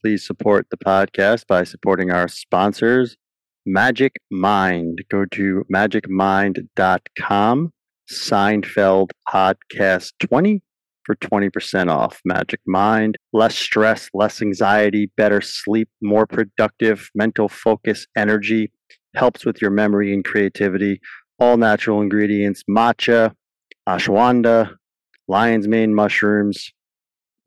please support the podcast by supporting our sponsors, Magic Mind. Go to magicmind.com, Seinfeld Podcast 20 for 20% off. Magic Mind, less stress, less anxiety, better sleep, more productive, mental focus, energy, helps with your memory and creativity. All natural ingredients, matcha, ashwagandha, lion's mane mushrooms,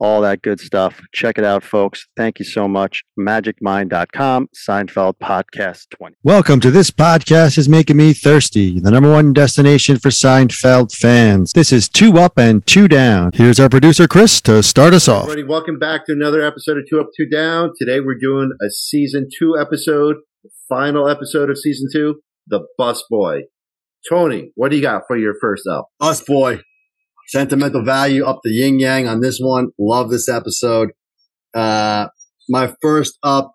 all that good stuff. Check it out, folks. Thank you so much. MagicMind.com, Seinfeld Podcast 20. Welcome to This Podcast is Making Me Thirsty, the number one destination for Seinfeld fans. This is Two Up and Two Down. Here's our producer, Chris, to start us off. Everybody, welcome back to another episode of Two Up, Two Down. Today we're doing a season two episode, final episode of season two, The Bus Boy. Tony, what do you got for your first up? Us boy. Sentimental value up the yin yang on this one. Love this episode. Uh, my first up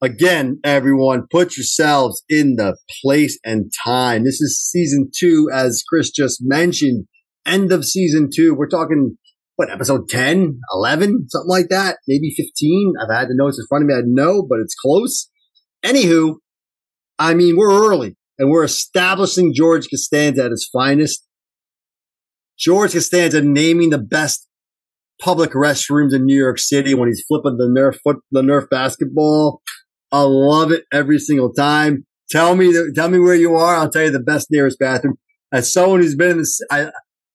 again, everyone, put yourselves in the place and time. This is season two, as Chris just mentioned, end of season two. We're talking what episode 10, 11, something like that, maybe 15. I've had the notes in front of me. I know, but it's close. Anywho, I mean, we're early and we're establishing George Costanza at his finest. George Costanza naming the best public restrooms in New York City when he's flipping the Nerf foot, the Nerf basketball. I love it every single time. Tell me, tell me where you are. I'll tell you the best nearest bathroom. As someone who's been in this, I,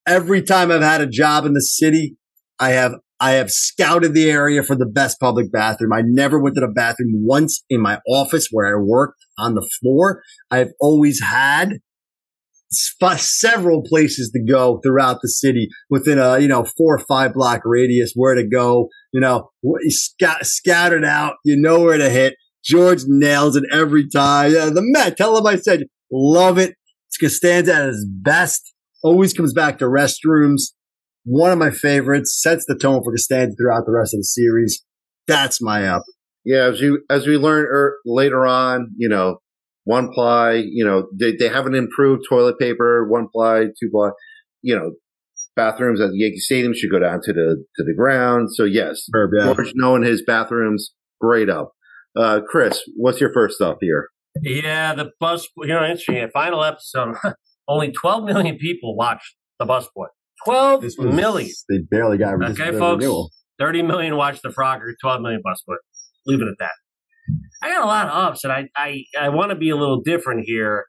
every time I've had a job in the city, I have, I have scouted the area for the best public bathroom. I never went to the bathroom once in my office where I worked on the floor. I've always had several places to go throughout the city within a you know four or five block radius where to go you know sc- scattered out you know where to hit. George nails it every time. Yeah, the met tell him i said love it. Costanza at his best. Always comes back to restrooms. One of my favorites. Sets the tone for costanza throughout the rest of the series. That's my up. Yeah as you as we learn er, later on you know one ply, you know, they, they haven't improved toilet paper, one ply, two ply, you know, bathrooms at the Yankee Stadium should go down to the, to the ground. So yes, Herb, yeah. George knowing his bathrooms, great up. Uh, Chris, what's your first up here? Yeah, the bus, you know, interesting. Final episode, only 12 million people watched the bus boy. 12 was, million. They barely got Okay, folks. Renewal. 30 million watched the Frogger, 12 million bus boy. Leave it at that. I got a lot of ups, and I I, I want to be a little different here,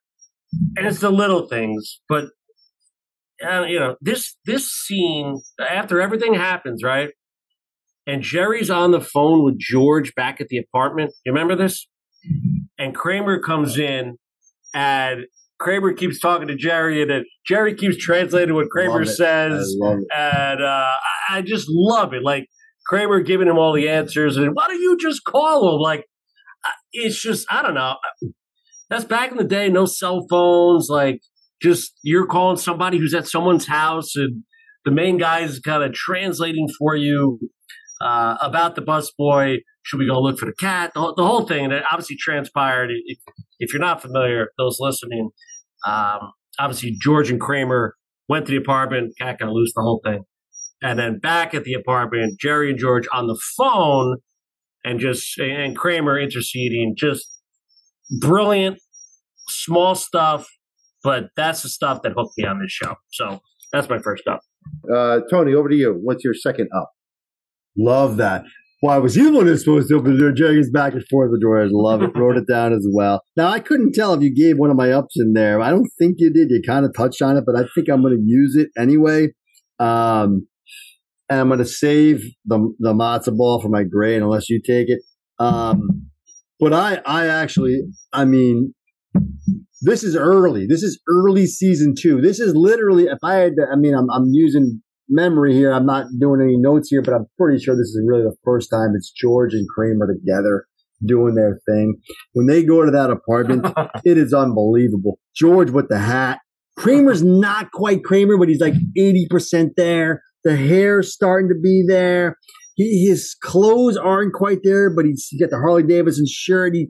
and it's the little things, but uh, you know this this scene after everything happens, right? And Jerry's on the phone with George back at the apartment. You remember this? And Kramer comes in, and Kramer keeps talking to Jerry, and then Jerry keeps translating what Kramer says, and uh, I just love it. Like Kramer giving him all the answers, and why don't you just call him? Like it's just I don't know. That's back in the day, no cell phones. Like just you're calling somebody who's at someone's house, and the main guy is kind of translating for you uh, about the busboy. Should we go look for the cat? The, the whole thing. It obviously transpired. If, if you're not familiar, those listening, um, obviously George and Kramer went to the apartment. Cat got loose. The whole thing. And then back at the apartment, Jerry and George on the phone and just and Kramer interceding, just brilliant, small stuff. But that's the stuff that hooked me on this show. So that's my first up. Uh, Tony, over to you. What's your second up? Love that. Why was you the one that's supposed to open the door? Jerry's back and forth the doors. Love it. Wrote it down as well. Now I couldn't tell if you gave one of my ups in there. I don't think you did. You kind of touched on it, but I think I'm going to use it anyway. Um, and I'm going to save the the matzo ball for my grain unless you take it. Um, but I I actually I mean this is early. This is early season two. This is literally if I had to, I mean I'm I'm using memory here. I'm not doing any notes here, but I'm pretty sure this is really the first time it's George and Kramer together doing their thing. When they go to that apartment, it is unbelievable. George with the hat. Kramer's not quite Kramer, but he's like 80% there. The hair starting to be there. He, his clothes aren't quite there, but he's got the Harley Davidson shirt. He,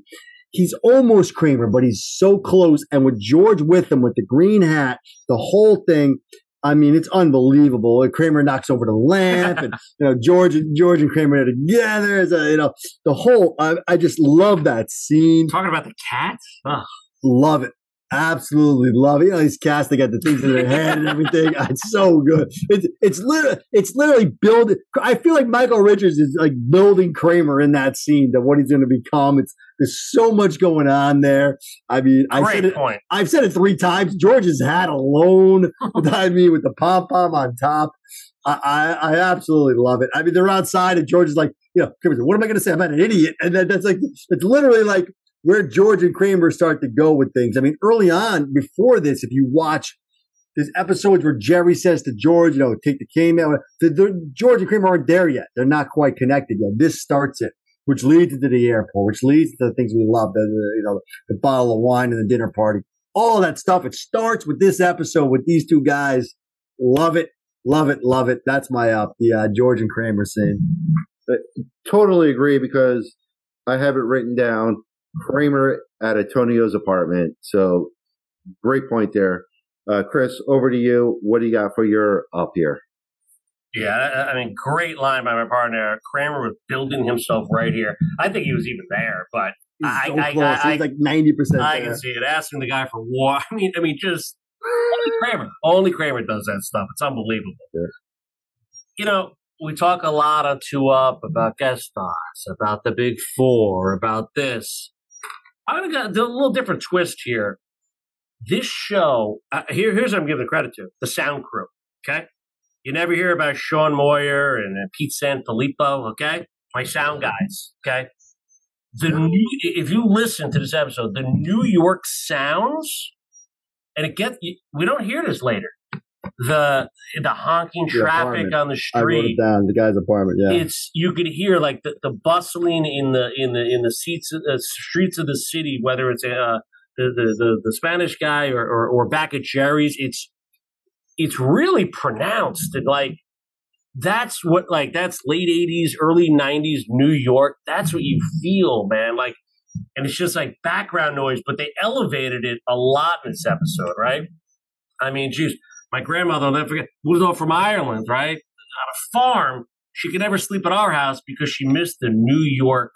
he's almost Kramer, but he's so close. And with George with him, with the green hat, the whole thing, I mean, it's unbelievable. And Kramer knocks over the lamp, and you know George and George and Kramer are together. It's a, you know the whole. I, I just love that scene. Talking about the cat. Oh, Love it. Absolutely love it. You know, these cats, they got the things in their head and everything. It's so good. It's it's literally it's literally building. I feel like Michael Richards is like building Kramer in that scene that what he's going to become. It's there's so much going on there. I mean, I said it, point. I've said it three times. George's hat alone, I mean, with the pom pom on top. I, I, I absolutely love it. I mean, they're outside and George is like, you know, what am I going to say? I'm not an idiot. And then that's like, it's literally like where George and Kramer start to go with things. I mean, early on, before this, if you watch there's episodes where Jerry says to George, you know, take the cane out. The, the, George and Kramer aren't there yet. They're not quite connected yet. This starts it, which leads into the airport, which leads to the things we love, the, the you know, the bottle of wine and the dinner party, all that stuff. It starts with this episode with these two guys. Love it, love it, love it. That's my up. The uh, George and Kramer scene. I Totally agree because I have it written down. Kramer at Antonio's apartment. So great point there. Uh, Chris, over to you. What do you got for your up here? Yeah, I I mean, great line by my partner. Kramer was building himself right here. I think he was even there, but He's I- so I- close. I- He's like ninety percent. I can see it. Asking the guy for war. I mean, I mean, just only Kramer. Only Kramer does that stuff. It's unbelievable. Yeah. You know, we talk a lot on Two Up about guest stars, about the Big Four, about this. I'm gonna do a little different twist here. This show, uh, here, here's what I'm giving the credit to: the sound crew. Okay, you never hear about Sean Moyer and uh, Pete Sanfilippo. Okay, my sound guys. Okay, the new, if you listen to this episode, the New York sounds, and it get we don't hear this later. The the honking The traffic apartment. on the I wrote street. it down. The guy's apartment. Yeah. It's you could hear like the, the bustling in the in the in the seats uh, streets of the city, whether it's uh, the, the the the Spanish guy or, or or back at Jerry's. It's it's really pronounced and like that's what like that's late 80s early 90s new york that's what you feel man like and it's just like background noise but they elevated it a lot in this episode right i mean geez my grandmother i'll never forget moved over from ireland right on a farm she could never sleep at our house because she missed the new york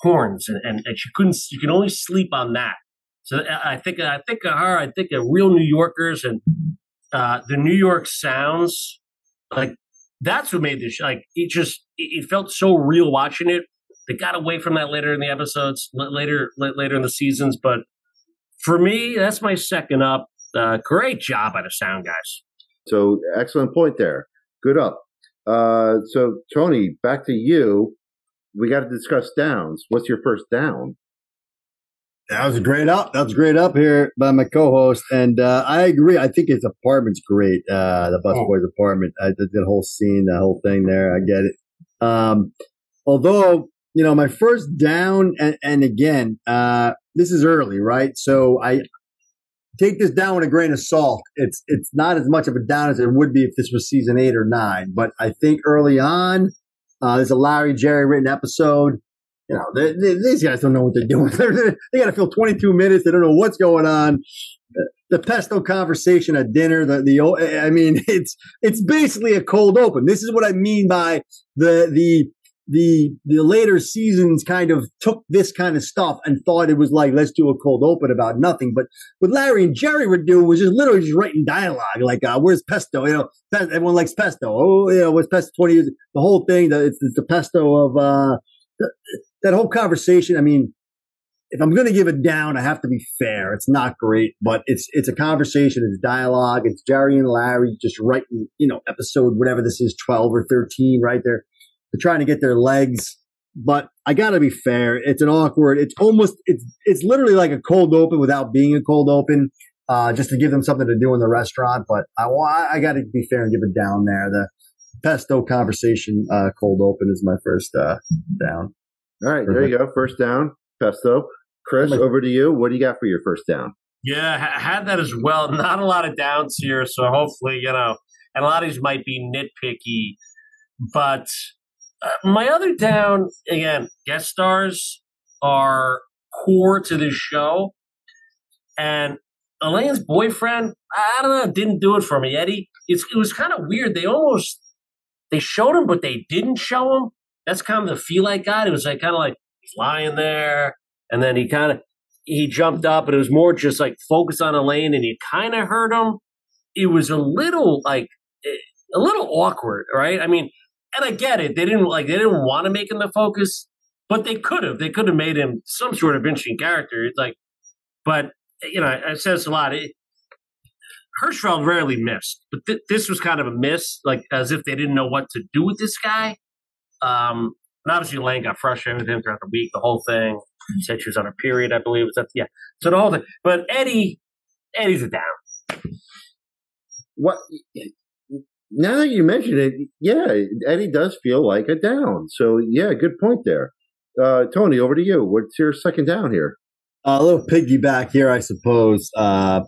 horns and, and, and she couldn't she could only sleep on that so i I think i think of her i think of real new yorkers and uh, the New York sounds, like that's what made this. Like it just, it felt so real watching it. They got away from that later in the episodes, later later in the seasons. But for me, that's my second up. Uh, great job by the sound guys. So excellent point there. Good up. Uh, so Tony, back to you. We got to discuss downs. What's your first down? That was a great up. That was a great up here by my co-host, and uh, I agree. I think his apartment's great. Uh, the busboy's apartment. I did the whole scene, the whole thing there. I get it. Um, although you know, my first down, and, and again, uh, this is early, right? So I take this down with a grain of salt. It's it's not as much of a down as it would be if this was season eight or nine. But I think early on, uh, there's a Larry Jerry written episode you know, they, they, these guys don't know what they're doing. they got to fill 22 minutes. They don't know what's going on. The pesto conversation at dinner. The the I mean, it's it's basically a cold open. This is what I mean by the the the the later seasons kind of took this kind of stuff and thought it was like let's do a cold open about nothing. But what Larry and Jerry would do was just literally just writing dialogue like, uh, "Where's pesto?" You know, everyone likes pesto. Oh, you know, what's pesto? Twenty years. The whole thing. The, it's, it's the pesto of. uh that whole conversation, I mean, if I'm going to give it down, I have to be fair. It's not great, but it's it's a conversation. It's dialogue. It's Jerry and Larry just writing, you know, episode whatever this is, twelve or thirteen, right there. They're trying to get their legs, but I got to be fair. It's an awkward. It's almost it's it's literally like a cold open without being a cold open, uh, just to give them something to do in the restaurant. But I I got to be fair and give it down there. The pesto conversation uh, cold open is my first uh, down. All right, there you go. First down, pesto. Chris, over to you. What do you got for your first down? Yeah, ha- had that as well. Not a lot of downs here, so hopefully, you know, and a lot of these might be nitpicky. But my other down, again, guest stars are core to this show. And Elaine's boyfriend, I don't know, didn't do it for me, Eddie. It's, it was kind of weird. They almost they showed him, but they didn't show him. That's kind of the feel I got. It was like kind of like he's lying there, and then he kind of he jumped up, and it was more just like focus on Elaine, and you kind of heard him. It was a little like eh, a little awkward, right? I mean, and I get it. They didn't like they didn't want to make him the focus, but they could have. They could have made him some sort of interesting character. It's like, but you know, it says a lot. It, Hirschfeld rarely missed, but th- this was kind of a miss, like as if they didn't know what to do with this guy. Um, and obviously, Lane got frustrated with him throughout the week, the whole thing. Said she was on a period, I believe. Was that yeah? So the whole thing. But Eddie, Eddie's a down. What? Now that you mention it, yeah, Eddie does feel like a down. So yeah, good point there. Uh, Tony, over to you. What's your second down here? A little piggyback here, I suppose. Uh,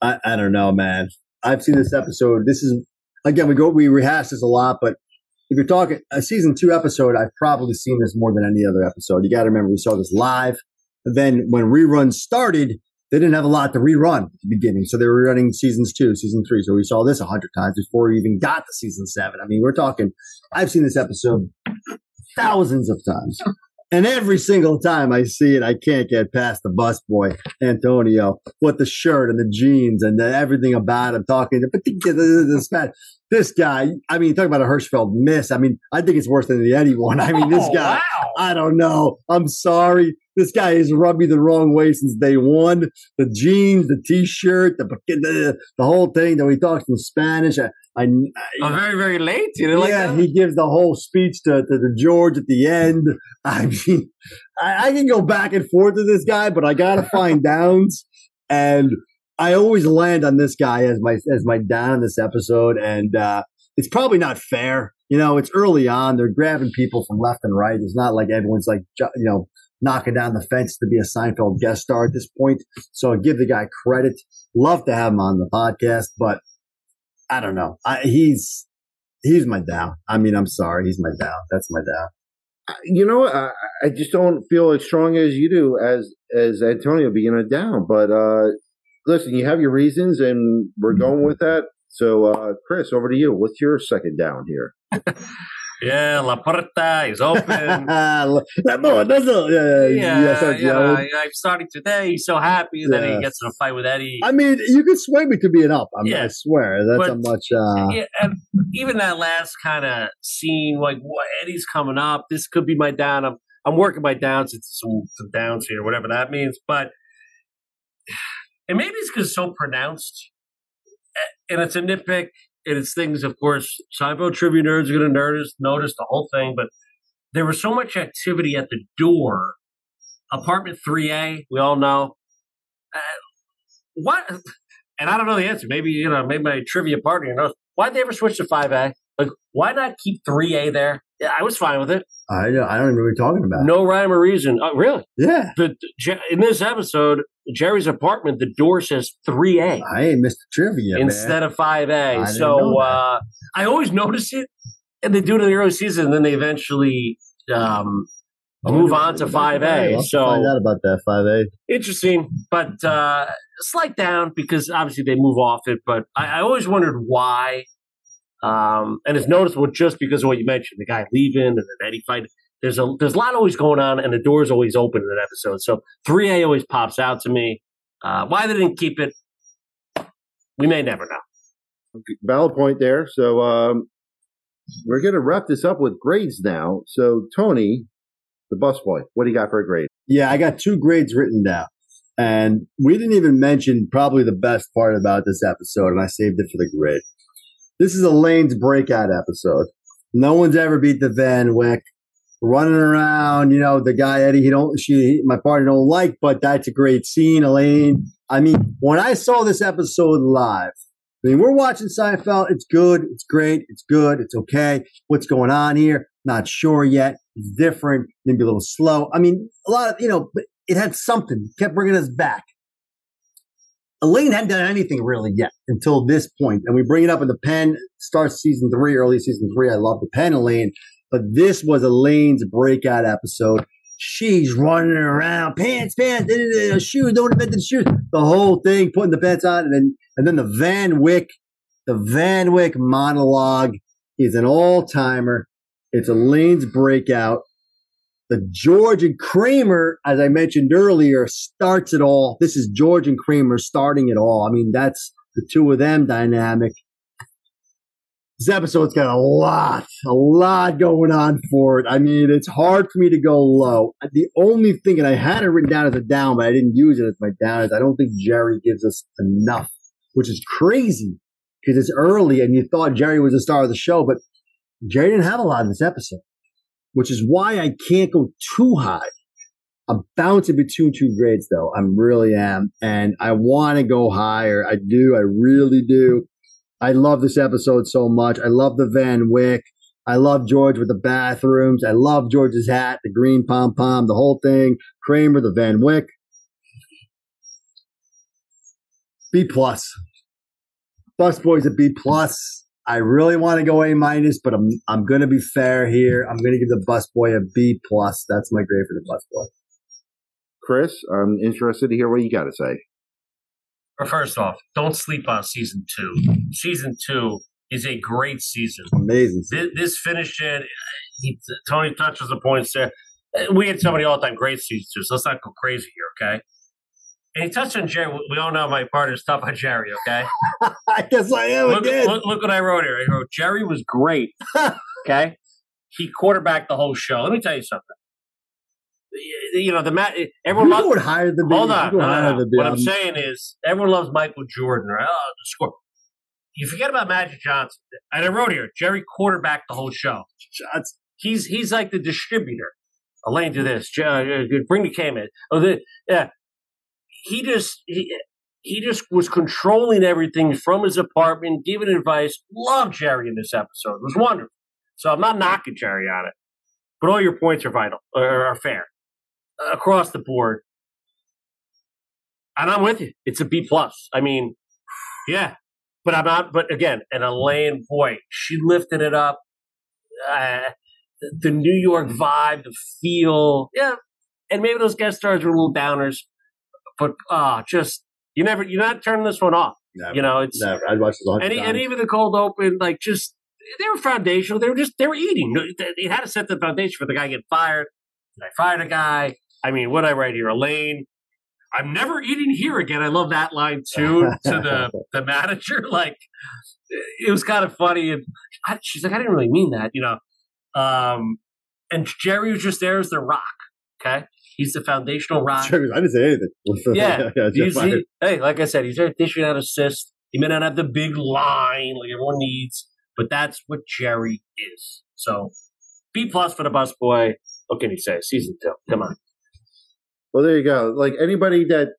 I, I don't know, man. I've seen this episode. This is again, we go, we rehash this a lot, but if you're talking a season two episode, I've probably seen this more than any other episode. You got to remember, we saw this live. Then when reruns started, they didn't have a lot to rerun at the beginning. So they were running seasons two, season three. So we saw this a hundred times before we even got to season seven. I mean, we're talking, I've seen this episode thousands of times. And every single time I see it, I can't get past the bus boy, Antonio, with the shirt and the jeans and the, everything about him talking. But this, this guy, I mean, talking about a Hirschfeld miss. I mean, I think it's worse than the Eddie one. I mean, this Oh, guy, wow. I don't know. I'm sorry. This guy has rubbed me the wrong way since day one. The jeans, the t-shirt, the the, the whole thing. That he talks in Spanish. I, I, I'm very, very late. You know, yeah, that? he gives the whole speech to, to the George at the end. I mean, I, I can go back and forth with this guy, but I gotta find downs, and I always land on this guy as my as my down in this episode, and uh, it's probably not fair. You know, it's early on; they're grabbing people from left and right. It's not like everyone's like you know knocking down the fence to be a Seinfeld guest star at this point. So I give the guy credit. Love to have him on the podcast, but I don't know. I, he's he's my down. I mean, I'm sorry, he's my down. That's my down. You know, I, I just don't feel as strong as you do as as Antonio being a down. But uh, listen, you have your reasons, and we're going with that. So, uh, Chris, over to you. What's your second down here? yeah, La Puerta is open. that boy does it. Yeah, yeah, yeah, starts you know, yelling. I- I'm starting today. He's so happy. that Yeah. he gets in a fight with Eddie. I mean, you could sway me to being up. I, mean, Yeah. I swear. That's But- how much. Uh, yeah, and even that last kind of scene, like what Eddie's coming up, this could be my down. I'm I'm working my downs into some, some downs here, whatever that means. But and maybe it's because it's so pronounced, eh, and it's a nitpick, and it's things. Of course, Seinfeld trivia nerds are going to notice notice the whole thing, but there was so much activity at the door. Apartment 3A, we all know. Uh, what? And I don't know the answer. Maybe you know, maybe my trivia partner knows. Why'd they ever switch to 5A? Like, why not keep 3A there? Yeah, I was fine with it. I, don't- I don't even know what you're talking about. No rhyme or reason. Oh, really? Yeah. The, in this episode, Jerry's apartment, the door says 3A I ain't missed the trivia, instead man. of 5A. didn't So uh, I always notice it, and they do it in the early season, and then they eventually um, move on to 5A. I'll So find out about that 5A. interesting, but uh, slight down because obviously they move off it. But I, I always wondered why. Um, and it's noticeable just because of what you mentioned, the guy leaving and then Eddie fight. There's a there's a lot always going on, and the door's always open in an episode. So 3A always pops out to me. Uh, why they didn't keep it, we may never know. Valid point there. So, um, we're going to wrap this up with grades now. So, Tony, the busboy, what do you got for a grade? Yeah, I got two grades written down. And we didn't even mention probably the best part about this episode, and I saved it for the grade. This is Elaine's breakout episode. No one's ever beat the Van Wyck. Running around, you know, the guy Eddie, he don't, she, my partner don't like, but that's a great scene. Elaine, I mean, when I saw this episode live, I mean, we're watching Seinfeld. It's good. It's great. It's good. It's okay. What's going on here? Not sure yet. It's different. Maybe a little slow. I mean, a lot of, you know, it had something. Kept bringing us back. Elaine hadn't done anything really yet until this point, and we bring it up in the pen. Starts season three, early season three. I love the pen, Elaine, but this was Elaine's breakout episode. she's running around, pants, pants, shoes, don't invent the shoes. The whole thing, putting the pants on, and then and then the Van Wyck, the Van Wyck monologue is an all timer. It's Elaine's breakout. The George and Kramer, as I mentioned earlier, starts it all. This is George and Kramer starting it all. I mean, that's the two of them dynamic. This episode's got a lot, a lot going on for it. I mean, it's hard for me to go low. The only thing, and I had it written down as a down, but I didn't use it as my down, is I don't think Jerry gives us enough, which is crazy because it's early and you thought Jerry was the star of the show, but Jerry didn't have a lot in this episode, which is why I can't go too high. I'm bouncing between two grades though. I really am. And I want to go higher. I do. I really do. I love this episode so much. I love the Van Wyck. I love George with the bathrooms. I love George's hat, the green pom pom, the whole thing. Kramer, the Van Wyck. B plus. Bus Boys a B plus. I really want to go A minus, but I'm I'm gonna be fair here. I'm gonna give the Bus Boy a B plus. That's my grade for the Bus Boy. Chris, I'm interested to hear what you got to say. First off, don't sleep on season two. Season two is a great season. Amazing. This, this finished it. He, Tony touches the points there. We had somebody all time great seasons, two, so let's not go crazy here, okay? And he touched on Jerry. We all know my partner's tough on Jerry, okay? I guess I am look, again. look, look what I wrote here. I wrote Jerry was great, okay? He quarterbacked the whole show. Let me tell you something. You know the. Everyone You're loves. going higher than. Hold on. No, no. What I'm saying is, everyone loves Michael Jordan, right? Oh, the score. You forget about Magic Johnson. And I wrote here, Jerry quarterbacked the whole show. Shots. He's he's like the distributor. Elaine, do this. Je- uh, bring the cam in. Oh, the, yeah. He just he he just was controlling everything from his apartment, giving advice. Love Jerry in this episode. It was wonderful. So I'm not knocking Jerry on it, but all your points are vital or are fair across the board. And I'm with you. It's a B plus. I mean, yeah, but I'm not. But again, and Elaine, boy, she lifted it up. Uh, the, New York vibe, the feel, yeah. And maybe those guest stars were a little downers, but ah, just you never, you're not turning this one off. Never. You know, it's Never. I'd watch this a hundred and, and even the cold open, like just they were foundational. They were just they were eating. They, they had to set the foundation for the guy getting fired. Did I fire the guy? I mean, what I write here, Elaine. I'm never eating here again. I love that line too to the the manager. Like it was kind of funny, and I, she's like, I didn't really mean that, you know. Um, and Jerry was just there as the rock. Okay, he's the foundational rock. Sure, I didn't say anything. Yeah, fired. he- hey, like I said, he's there dishing out assists. He may not have the big line like everyone needs, but that's what Jerry is. So B plus for the bus boy. What can he say? Season two. Come on. Well, there you go. Like anybody that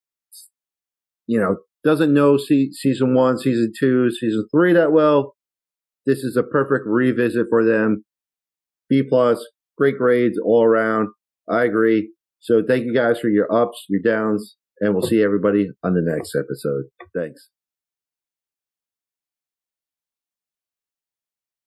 you know doesn't know se- season one, season two, season three that well, this is a perfect revisit for them. B plus, great grades all around. I agree. So thank you guys for your ups, your downs, and we'll see everybody on the next episode. Thanks.